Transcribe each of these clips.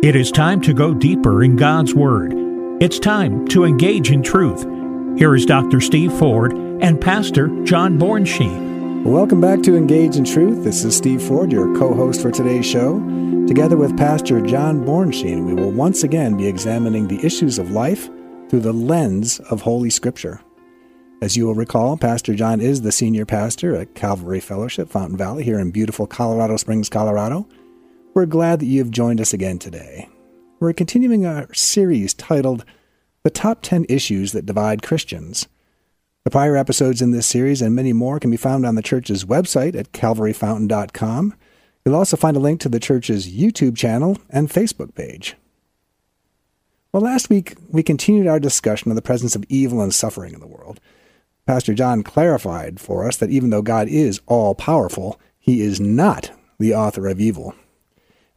It is time to go deeper in God's Word. It's time to engage in truth. Here is Dr. Steve Ford and Pastor John Bornschein. Welcome back to Engage in Truth. This is Steve Ford, your co host for today's show. Together with Pastor John Bornschein, we will once again be examining the issues of life through the lens of Holy Scripture. As you will recall, Pastor John is the senior pastor at Calvary Fellowship, Fountain Valley, here in beautiful Colorado Springs, Colorado. We're glad that you have joined us again today. We're continuing our series titled The Top 10 Issues That Divide Christians. The prior episodes in this series and many more can be found on the church's website at calvaryfountain.com. You'll also find a link to the church's YouTube channel and Facebook page. Well, last week we continued our discussion of the presence of evil and suffering in the world. Pastor John clarified for us that even though God is all powerful, he is not the author of evil.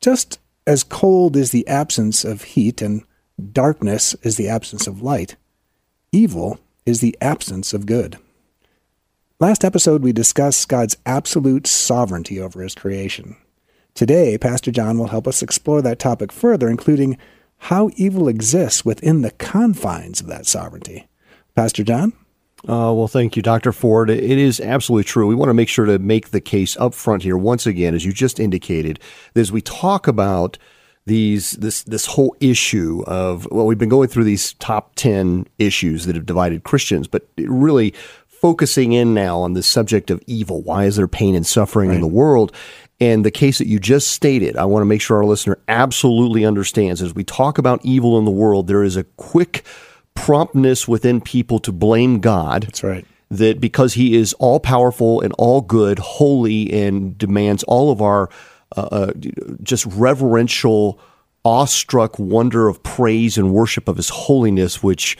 just as cold is the absence of heat and darkness is the absence of light, evil is the absence of good. Last episode, we discussed God's absolute sovereignty over his creation. Today, Pastor John will help us explore that topic further, including how evil exists within the confines of that sovereignty. Pastor John? Uh, well, thank you, Dr. Ford. It is absolutely true. We want to make sure to make the case up front here once again, as you just indicated, that as we talk about these this this whole issue of well, we've been going through these top ten issues that have divided Christians, but really focusing in now on the subject of evil. Why is there pain and suffering right. in the world? And the case that you just stated, I want to make sure our listener absolutely understands as we talk about evil in the world, there is a quick promptness within people to blame God. That's right. That because He is all powerful and all good, holy, and demands all of our uh, uh, just reverential, awestruck wonder of praise and worship of His holiness, which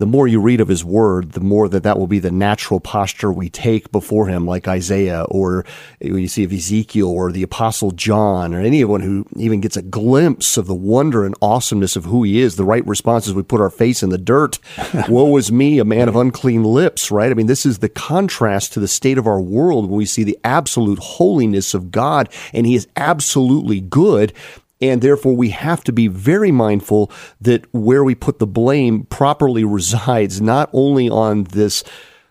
the more you read of his word, the more that that will be the natural posture we take before him, like Isaiah or when you see of Ezekiel or the apostle John or anyone who even gets a glimpse of the wonder and awesomeness of who he is. The right response is we put our face in the dirt. Woe is me, a man of unclean lips, right? I mean, this is the contrast to the state of our world when we see the absolute holiness of God and he is absolutely good. And therefore, we have to be very mindful that where we put the blame properly resides not only on this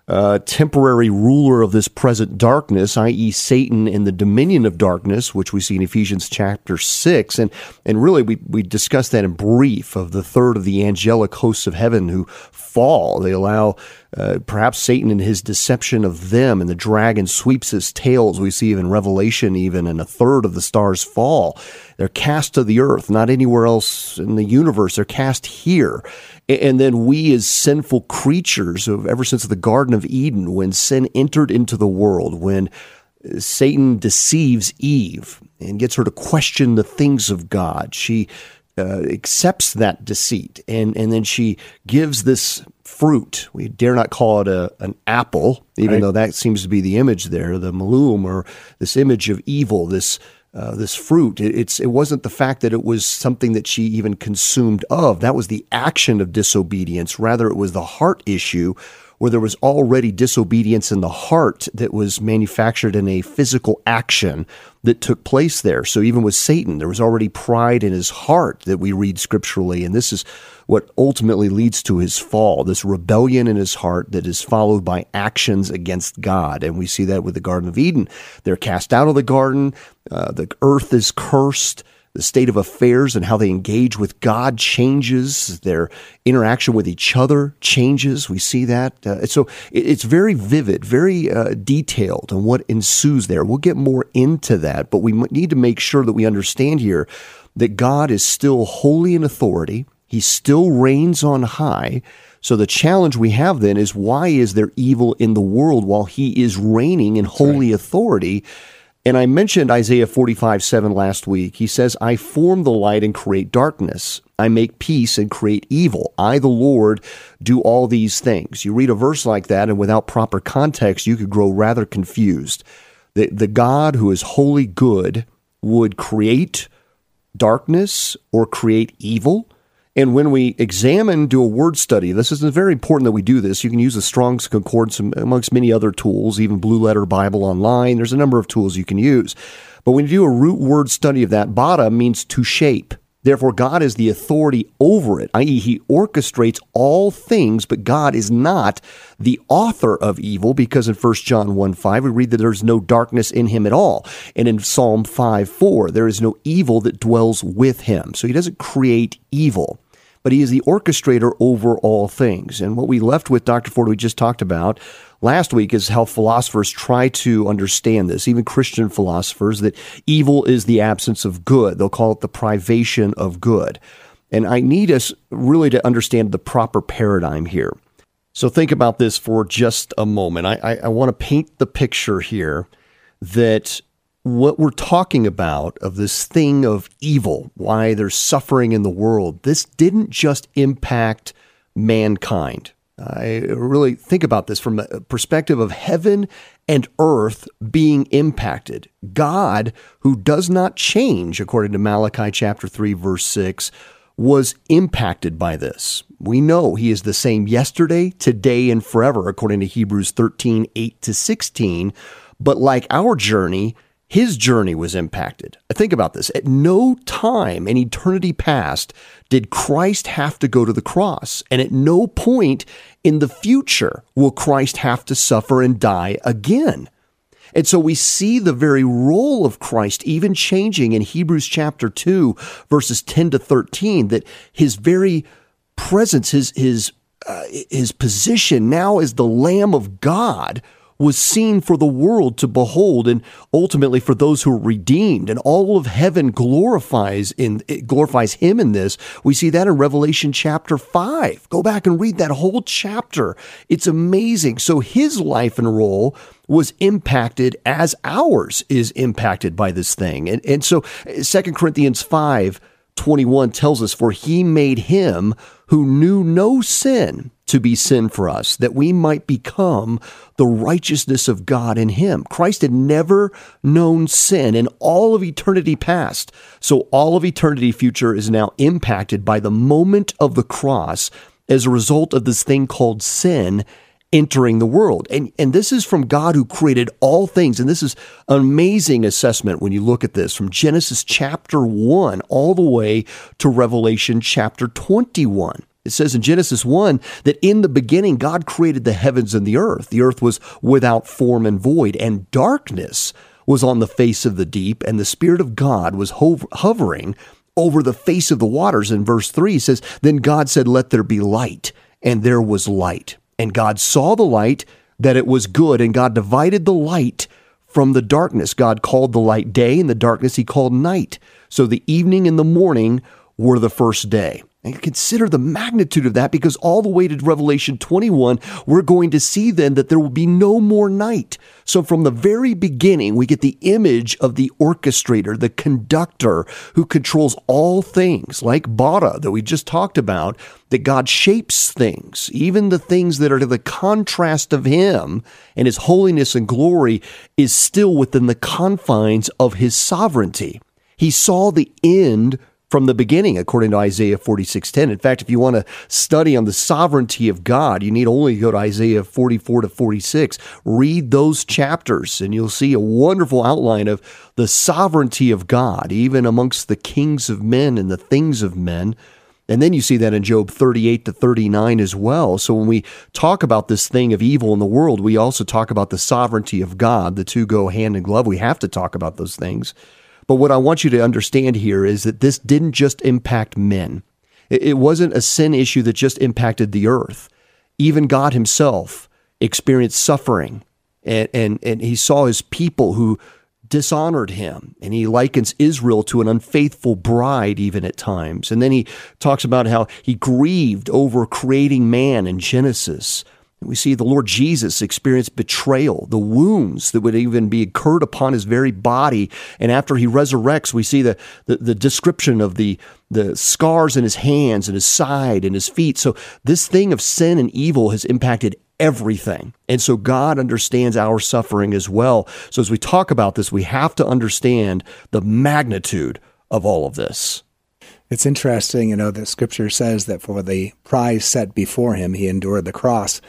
uh, temporary ruler of this present darkness, i.e., Satan and the dominion of darkness, which we see in Ephesians chapter six, and and really we we discussed that in brief of the third of the angelic hosts of heaven who fall. They allow uh, perhaps Satan and his deception of them, and the dragon sweeps his tails. We see even Revelation, even and a third of the stars fall. They're cast to the earth, not anywhere else in the universe. They're cast here. And then we, as sinful creatures, of ever since the Garden of Eden, when sin entered into the world, when Satan deceives Eve and gets her to question the things of God, she uh, accepts that deceit and, and then she gives this fruit. We dare not call it a, an apple, even right. though that seems to be the image there, the malum, or this image of evil, this uh, this fruit. It, it's it wasn't the fact that it was something that she even consumed of. That was the action of disobedience. Rather, it was the heart issue where there was already disobedience in the heart that was manufactured in a physical action that took place there. So even with Satan, there was already pride in his heart that we read scripturally. And this is what ultimately leads to his fall, this rebellion in his heart that is followed by actions against God. And we see that with the Garden of Eden. They're cast out of the garden. Uh, the earth is cursed the state of affairs and how they engage with God changes. Their interaction with each other changes. We see that. Uh, so it's very vivid, very uh, detailed on what ensues there. We'll get more into that, but we need to make sure that we understand here that God is still holy in authority. He still reigns on high. So the challenge we have then is why is there evil in the world while he is reigning in holy right. authority? And I mentioned Isaiah 45 7 last week. He says, I form the light and create darkness. I make peace and create evil. I, the Lord, do all these things. You read a verse like that, and without proper context, you could grow rather confused. The, the God who is wholly good would create darkness or create evil. And when we examine, do a word study, this is very important that we do this. You can use the Strong's Concordance amongst many other tools, even Blue Letter Bible online. There's a number of tools you can use. But when you do a root word study of that, bada means to shape. Therefore, God is the authority over it, i.e., He orchestrates all things, but God is not the author of evil because in 1 John 1 5, we read that there's no darkness in Him at all. And in Psalm 5 4, there is no evil that dwells with Him. So He doesn't create evil but he is the orchestrator over all things. And what we left with, Dr. Ford, we just talked about last week, is how philosophers try to understand this, even Christian philosophers, that evil is the absence of good. They'll call it the privation of good. And I need us really to understand the proper paradigm here. So think about this for just a moment. I, I, I want to paint the picture here that what we're talking about of this thing of evil, why there's suffering in the world, this didn't just impact mankind. I really think about this from a perspective of heaven and earth being impacted. God, who does not change, according to Malachi chapter 3, verse 6, was impacted by this. We know he is the same yesterday, today, and forever, according to Hebrews 13, 8 to 16. But like our journey, his journey was impacted. Think about this. At no time in eternity past did Christ have to go to the cross. And at no point in the future will Christ have to suffer and die again. And so we see the very role of Christ even changing in Hebrews chapter 2, verses 10 to 13, that his very presence, his, his, uh, his position now as the Lamb of God was seen for the world to behold and ultimately for those who are redeemed. And all of heaven glorifies in glorifies him in this. We see that in revelation chapter 5 go back and read that whole chapter. It's amazing. So his life and role was impacted as ours is impacted by this thing. And, and so uh, 2 corinthians 5 21 tells us for he made him who knew no sin to be sin for us, that we might become the righteousness of God in him. Christ had never known sin in all of eternity past. So all of eternity future is now impacted by the moment of the cross as a result of this thing called sin entering the world. And, and this is from God who created all things. And this is an amazing assessment when you look at this from Genesis chapter 1 all the way to Revelation chapter 21. It says in Genesis 1 that in the beginning God created the heavens and the earth. The earth was without form and void, and darkness was on the face of the deep, and the Spirit of God was hovering over the face of the waters. In verse 3 says, Then God said, Let there be light, and there was light. And God saw the light, that it was good, and God divided the light from the darkness. God called the light day, and the darkness he called night. So the evening and the morning were the first day. And consider the magnitude of that because all the way to Revelation 21, we're going to see then that there will be no more night. So from the very beginning, we get the image of the orchestrator, the conductor who controls all things, like Bada that we just talked about, that God shapes things, even the things that are to the contrast of Him and His holiness and glory is still within the confines of His sovereignty. He saw the end from the beginning, according to Isaiah 46:10. In fact, if you want to study on the sovereignty of God, you need only go to Isaiah 44 to 46. Read those chapters, and you'll see a wonderful outline of the sovereignty of God, even amongst the kings of men and the things of men. And then you see that in Job 38 to 39 as well. So when we talk about this thing of evil in the world, we also talk about the sovereignty of God. The two go hand in glove. We have to talk about those things. But what I want you to understand here is that this didn't just impact men. It wasn't a sin issue that just impacted the earth. Even God himself experienced suffering and, and, and he saw his people who dishonored him. And he likens Israel to an unfaithful bride, even at times. And then he talks about how he grieved over creating man in Genesis We see the Lord Jesus experience betrayal, the wounds that would even be incurred upon his very body. And after he resurrects, we see the, the, the, description of the, the scars in his hands and his side and his feet. So this thing of sin and evil has impacted everything. And so God understands our suffering as well. So as we talk about this, we have to understand the magnitude of all of this. It's interesting, you know, that scripture says that for the prize set before him, he endured the cross.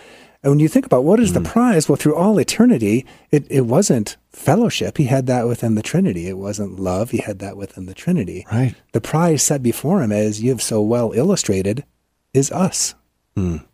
And when you think about what is the hmm. prize, well, through all eternity, it, it wasn't fellowship. He had that within the Trinity. It wasn't love. He had that within the Trinity. Right. The prize set before him, as you've so well illustrated, is us. Mm.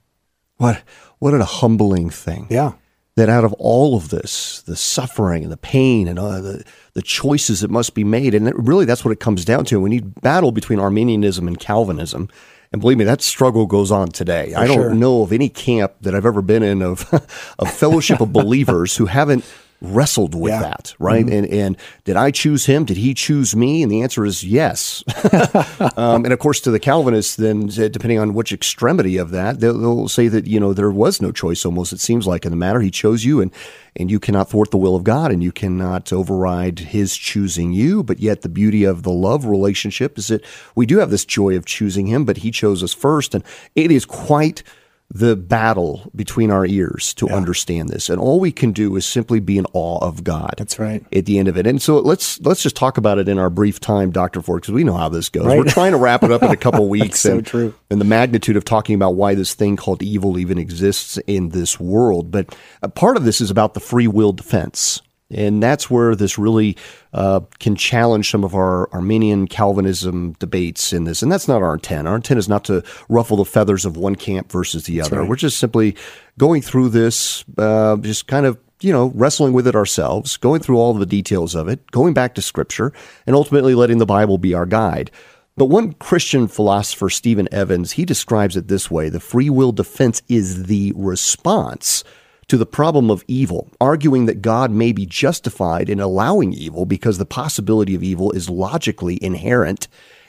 What what a humbling thing. Yeah. That out of all of this, the suffering and the pain and uh, the the choices that must be made, and really that's what it comes down to. We need battle between Arminianism and Calvinism and believe me, that struggle goes on today. For I don't sure. know of any camp that I've ever been in of a fellowship of believers who haven't wrestled with yeah. that, right? Mm-hmm. And and did I choose him? Did he choose me? And the answer is yes. um, and of course, to the Calvinists, then depending on which extremity of that, they'll, they'll, say that you know there was no choice. Almost it seems like in the matter, he chose you, and and you cannot thwart the will of God, and you cannot override His choosing you. But yet, the beauty of the love relationship is that we do have this joy of choosing Him, but He chose us first, and it is quite the battle between our ears to yeah. understand this. And all we can do is simply be in awe of God. That's right. At the end of it. And so let's let's just talk about it in our brief time, Dr. Ford, because we know how this goes. Right? We're trying to wrap it up in a couple weeks. so and, true. And the magnitude of talking about why this thing called evil even exists in this world. But uh, part of this is about the free will defense. And that's where this really uh, can challenge some of our Arminian Calvinism debates in this. And that's not our intent. Our intent is not to ruffle the feathers of one camp versus the other. Right. We're just simply going through this, uh, just kind of you know, wrestling with it ourselves, going through all the details of it, going back to Scripture, and ultimately letting the Bible be our guide. But one Christian philosopher, Stephen Evans, he describes it this way the free will defense is the response to the problem of evil, arguing that God may be justified in allowing evil because the possibility of evil is logically inherent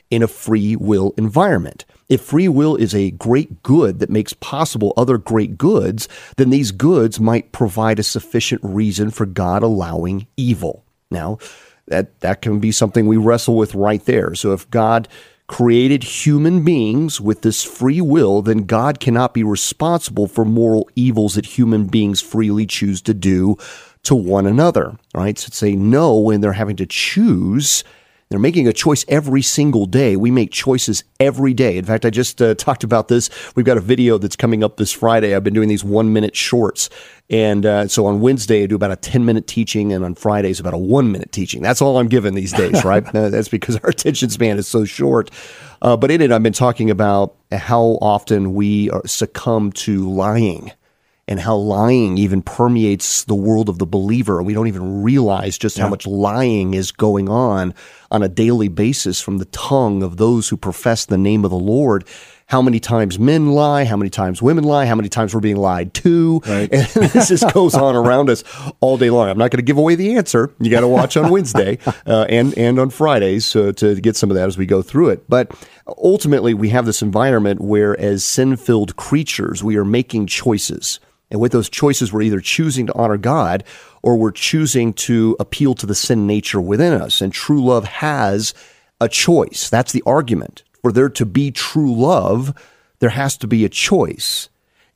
in a free will environment. If free will is a great good that makes possible other great goods, then these goods might provide a sufficient reason for God allowing evil. Now, that, that can be something we wrestle with right there. So if God created human beings with this free will, then God cannot be responsible for moral evils that human beings freely choose to do to one another. Right? So say no when they're having to choose. They're making a choice every single day. We make choices every day. In fact, I just uh, talked about this. We've got a video that's coming up this Friday. I've been doing these one minute shorts and uh, so on Wednesday, I do about a 10 minute teaching, and on Fridays, about a one minute teaching. That's all I'm given these days, right? uh, that's because our attention span is so short. Uh, but in it, I've been talking about how often we succumb to lying and how lying even permeates the world of the believer. We don't even realize just yeah. how much lying is going on on a daily basis from the tongue of those who profess the name of the Lord how many times men lie, how many times women lie, how many times we're being lied to. Right. And this just goes on around us all day long. I'm not going to give away the answer. You got to watch on Wednesday uh, and, and on Fridays uh, to get some of that as we go through it. But ultimately, we have this environment where, as sin filled creatures, we are making choices. And with those choices, we're either choosing to honor God or we're choosing to appeal to the sin nature within us. And true love has a choice. That's the argument for there to be true love, there has to be a choice.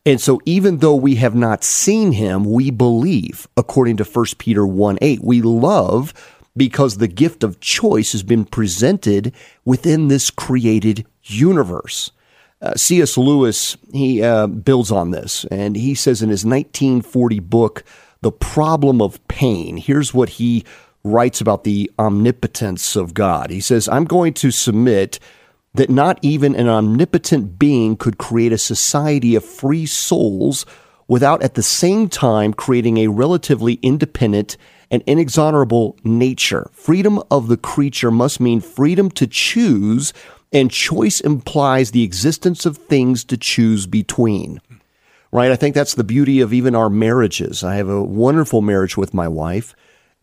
And so even though we have not seen him, we believe, according to 1 Peter 1 8. We love because the gift of choice has been presented within this created universe. Uh, C.S. Lewis, he uh, builds on this, and he says in his 1940 book, The Problem of Pain, here's what he writes about the omnipotence of God. He says, I'm going to submit that not even an omnipotent being could create a society of free souls without at the same time creating a relatively independent and inexorable nature. Freedom of the creature must mean freedom to choose, and choice implies the existence of things to choose between. Right? I think that's the beauty of even our marriages. I have a wonderful marriage with my wife.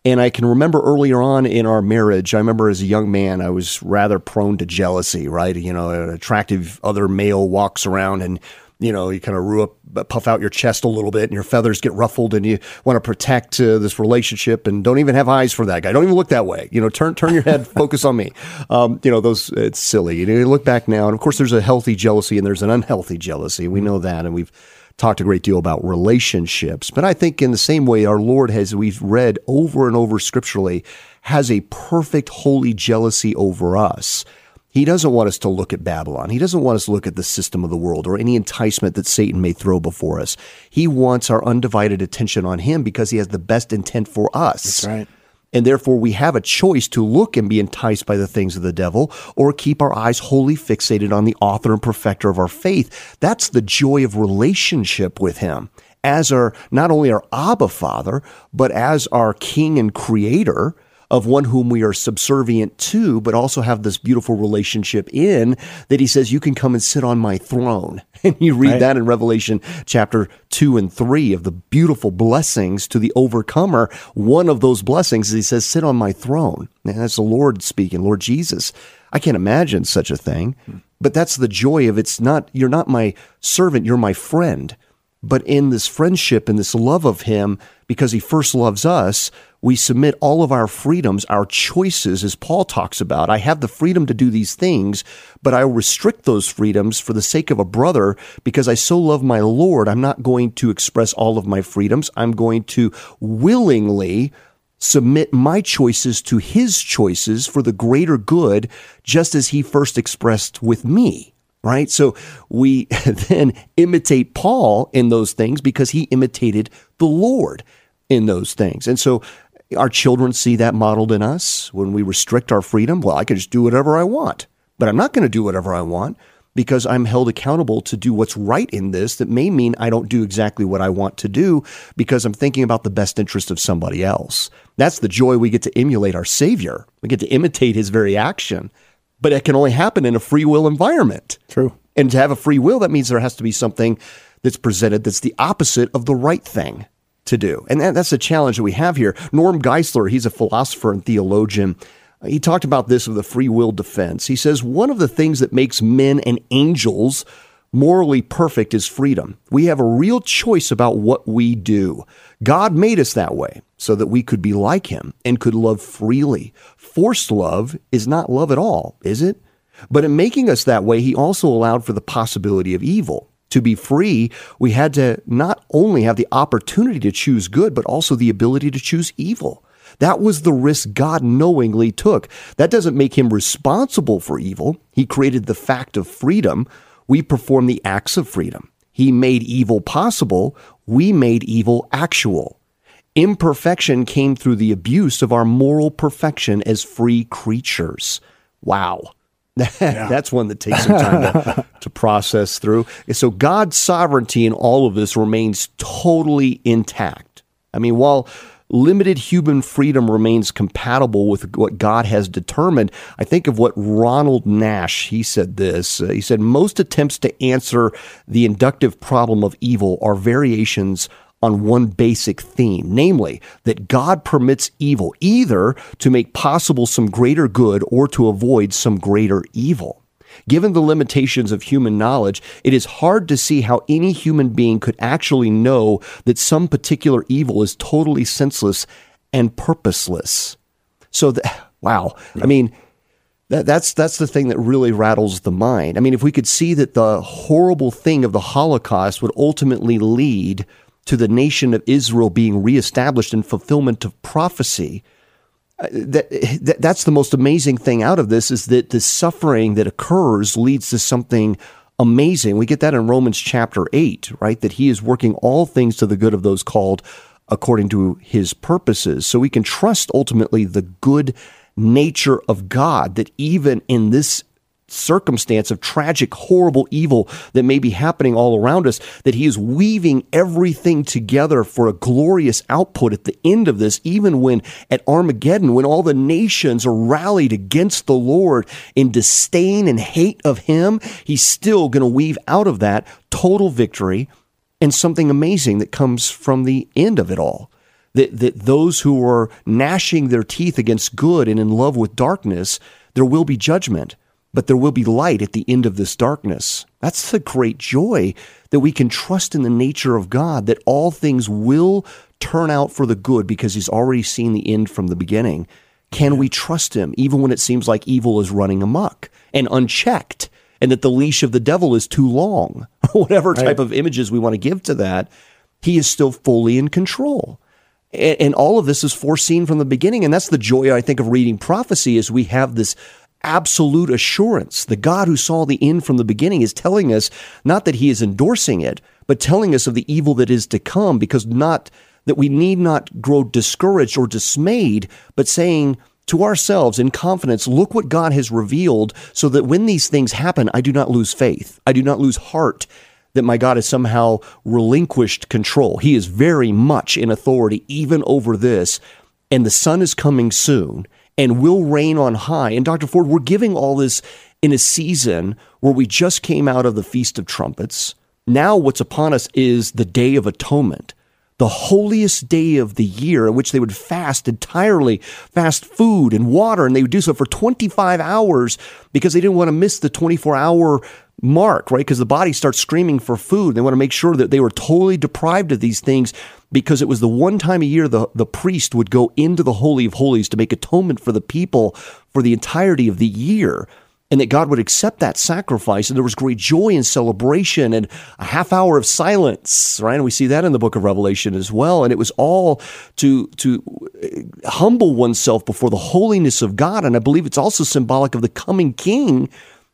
And I can remember earlier on in our marriage, I remember as a young man, I was rather prone to jealousy, right? You know, an attractive other male walks around and you know, you kind of up, puff out your chest a little bit and your feathers get ruffled and you want to protect uh, this relationship and don't even have eyes for that guy. Don't even look that way. You know, turn, turn your head, focus on me. Um, you know, those, it's silly. You, know, you look back now and of course there's a healthy jealousy and there's an unhealthy jealousy. We know that. And we've talked a great deal about relationships. But I think in the same way, our Lord has, we've read over and over scripturally, has a perfect holy jealousy over us. He doesn't want us to look at Babylon. He doesn't want us to look at the system of the world or any enticement that Satan may throw before us. He wants our undivided attention on him because he has the best intent for us. That's right. And therefore, we have a choice to look and be enticed by the things of the devil or keep our eyes wholly fixated on the author and perfecter of our faith. That's the joy of relationship with him as our, not only our Abba Father, but as our King and Creator of one whom we are subservient to, but also have this beautiful relationship in that he says, You can come and sit on my throne. And you read right. that in Revelation chapter 2 and 3 of the beautiful blessings to the overcomer. One of those blessings is he says, Sit on my throne. And that's the Lord speaking, Lord Jesus. I can't imagine such a thing, but that's the joy of it's not, you're not my servant, you're my friend. But in this friendship and this love of him, because he first loves us, we submit all of our freedoms, our choices, as Paul talks about. I have the freedom to do these things, but I restrict those freedoms for the sake of a brother because I so love my Lord. I'm not going to express all of my freedoms. I'm going to willingly submit my choices to his choices for the greater good, just as he first expressed with me right? So we then imitate Paul in those things because he imitated the Lord in those things. And so our children see that modeled in us when we restrict our freedom. Well, I can just do whatever I want, but I'm not going to do whatever I want because I'm held accountable to do what's right in this. That may mean I don't do exactly what I want to do because I'm thinking about the best interest of somebody else. That's the joy we get to emulate our Savior. We get to imitate his very action, but it can only happen in a free will environment. True. And to have a free will, that means there has to be something that's presented that's the opposite of the right thing to do. And that, that's the challenge that we have here. Norm Geisler, he's a philosopher and theologian. He talked about this of the free will defense. He says one of the things that makes men and angels morally perfect is freedom. We have a real choice about what we do. God made us that way so that we could be like him and could love freely. Forced love is not love at all, is it? But in making us that way, he also allowed for the possibility of evil to be free, we had to not only have the opportunity to choose good, but also the ability to choose evil. That was the risk God knowingly took. That doesn't make him responsible for evil. He created the fact of freedom. We perform the acts of freedom. He made evil possible. We made evil actual. Imperfection came through the abuse of our moral perfection as free creatures. Wow. That's one that takes some time to, to process through. So God's sovereignty in all of this remains totally intact. I mean, while limited human freedom remains compatible with what God has determined. I think of what Ronald Nash, he said this. Uh, he said, most attempts to answer the inductive problem of evil are variations on one basic theme, namely that God permits evil either to make possible some greater good or to avoid some greater evil. Given the limitations of human knowledge, it is hard to see how any human being could actually know that some particular evil is totally senseless and purposeless. So, wow. I mean, that, that's that's the thing that really rattles the mind. I mean, if we could see that the horrible thing of the Holocaust would ultimately lead to the nation of Israel being reestablished in fulfillment of prophecy. Uh, that, that, that's the most amazing thing out of this is that the suffering that occurs leads to something amazing. We get that in Romans chapter 8, right? That he is working all things to the good of those called according to his purposes. So we can trust ultimately the good nature of God that even in this circumstance of tragic, horrible evil that may be happening all around us, that He is weaving everything together for a glorious output at the end of this, even when at Armageddon, when all the nations are rallied against the Lord in disdain and hate of Him, He's still going to weave out of that total victory and something amazing that comes from the end of it all. That, that those who are gnashing their teeth against good and in love with darkness, there will be judgment but there will be light at the end of this darkness. That's the great joy that we can trust in the nature of God, that all things will turn out for the good because He's already seen the end from the beginning. Can we trust Him even when it seems like evil is running amok and unchecked, and that the leash of the devil is too long? Whatever type right. of images we want to give to that, He is still fully in control. And, and all of this is foreseen from the beginning. And that's the joy, I think, of reading prophecy is we have this absolute assurance. The God who saw the end from the beginning is telling us not that he is endorsing it, but telling us of the evil that is to come because not that we need not grow discouraged or dismayed, but saying to ourselves in confidence, look what God has revealed so that when these things happen, I do not lose faith. I do not lose heart that my God has somehow relinquished control. He is very much in authority even over this. And the Son is coming soon and will reign on high. And Dr. Ford, we're giving all this in a season where we just came out of the Feast of Trumpets. Now, what's upon us is the Day of Atonement, the holiest day of the year, in which they would fast entirely, fast food and water, and they would do so for 25 hours because they didn't want to miss the 24 hour mark, right? Because the body starts screaming for food. They want to make sure that they were totally deprived of these things because it was the one time a year the, the priest would go into the Holy of Holies to make atonement for the people for the entirety of the year. And that God would accept that sacrifice. And there was great joy and celebration and a half hour of silence, right? And we see that in the book of Revelation as well. And it was all to, to uh, humble oneself before the holiness of God. And I believe it's also symbolic of the coming king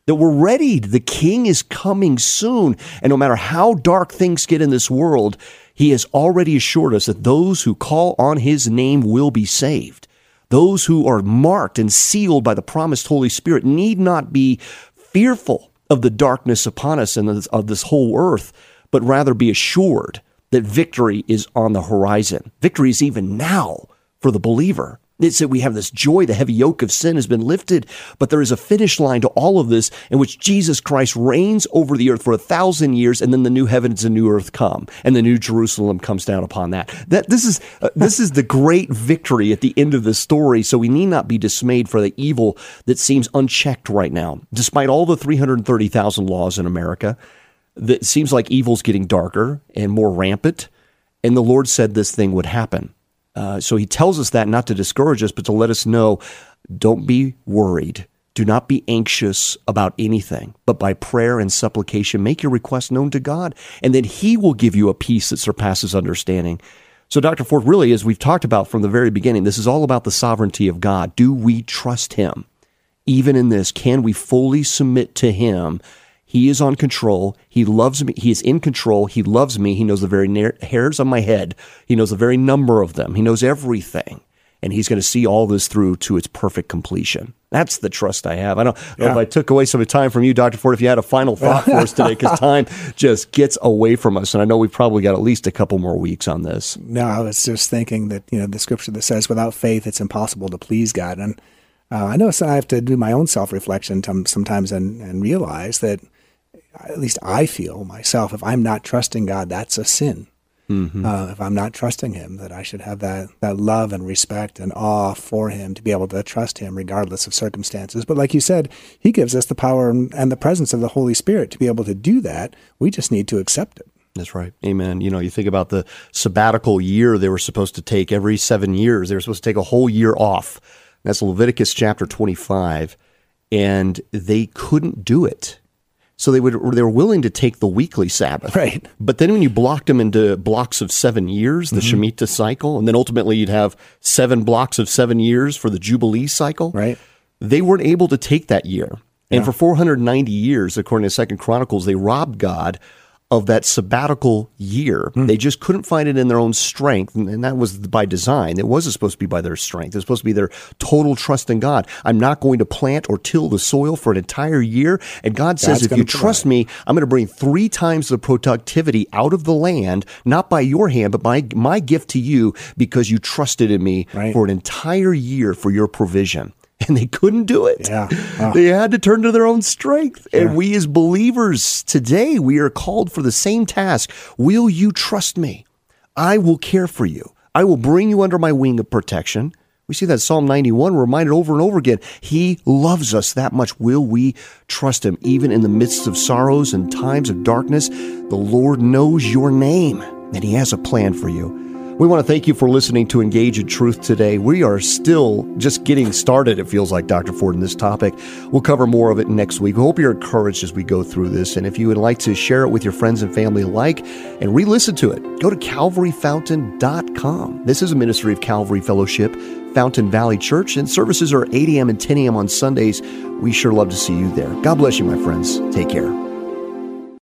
that we're ready. The king is coming soon. And no matter how dark things get in this world, he has already assured us that those who call on his name will be saved. Those who are marked and sealed by the promised Holy Spirit need not be fearful of the darkness upon us and of this whole earth, but rather be assured that victory is on the horizon. Victory is even now for the believer. It's said we have this joy, the heavy yoke of sin has been lifted, but there is a finish line to all of this in which Jesus Christ reigns over the earth for a thousand years, and then the new heavens and new earth come, and the new Jerusalem comes down upon that. That this is uh, this is the great victory at the end of the story. So we need not be dismayed for the evil that seems unchecked right now, despite all the three hundred thirty thousand laws in America. That seems like evil's getting darker and more rampant, and the Lord said this thing would happen. Uh, so he tells us that not to discourage us, but to let us know don't be worried. Do not be anxious about anything, but by prayer and supplication, make your request known to God, and then He will give you a peace that surpasses understanding. So, Dr. Ford, really, as we've talked about from the very beginning, this is all about the sovereignty of God. Do we trust Him? Even in this, can we fully submit to Him he is on control. He loves me. He is in control. He loves me. He knows the very hairs on my head. He knows the very number of them. He knows everything. And he's going to see all this through to its perfect completion. That's the trust I have. I don't know if I took away some time from you, Dr. Ford, if you had a final thought for us today, because time just gets away from us. And I know we've probably got at least a couple more weeks on this. No, I was just thinking that, you know, the scripture that says, without faith, it's impossible to please God. And uh, I know I have to do my own self reflection sometimes and, and realize that at least I feel myself, if I'm not trusting God, that's a sin. Mm-hmm. Uh, if I'm not trusting Him, that I should have that that love and respect and awe for Him to be able to trust Him regardless of circumstances. But like you said, He gives us the power and the presence of the Holy Spirit to be able to do that. We just need to accept it. That's right. Amen. You know, you think about the sabbatical year they were supposed to take every seven years. They were supposed to take a whole year off. That's Leviticus chapter 25. And they couldn't do it so they would they were willing to take the weekly Sabbath. Right. But then when you blocked them into blocks of seven years, the mm-hmm. Shemitah cycle, and then ultimately you'd have seven blocks of seven years for the Jubilee cycle. Right. They weren't able to take that year. And yeah. for 490 years, according to Second Chronicles, they robbed God of that sabbatical year. Mm. They just couldn't find it in their own strength. And, that was by design. It wasn't supposed to be by their strength. It was supposed to be their total trust in God. I'm not going to plant or till the soil for an entire year. And God says, God's if you trust me, I'm going to bring three times the productivity out of the land, not by your hand, but by my gift to you because you trusted in me right. for an entire year for your provision and they couldn't do it. Yeah. Oh. They had to turn to their own strength. Sure. And we as believers today, we are called for the same task. Will you trust me? I will care for you. I will bring you under my wing of protection. We see that Psalm 91 reminded over and over again. He loves us that much. Will we trust him even in the midst of sorrows and times of darkness? The Lord knows your name and he has a plan for you. We want to thank you for listening to Engage in Truth today. We are still just getting started, it feels like, Dr. Ford, in this topic. We'll cover more of it next week. We hope you're encouraged as we go through this. And if you would like to share it with your friends and family alike and re listen to it, go to calvaryfountain.com. This is a ministry of Calvary Fellowship, Fountain Valley Church, and services are 8 a.m. and 10 a.m. on Sundays. We sure love to see you there. God bless you, my friends. Take care.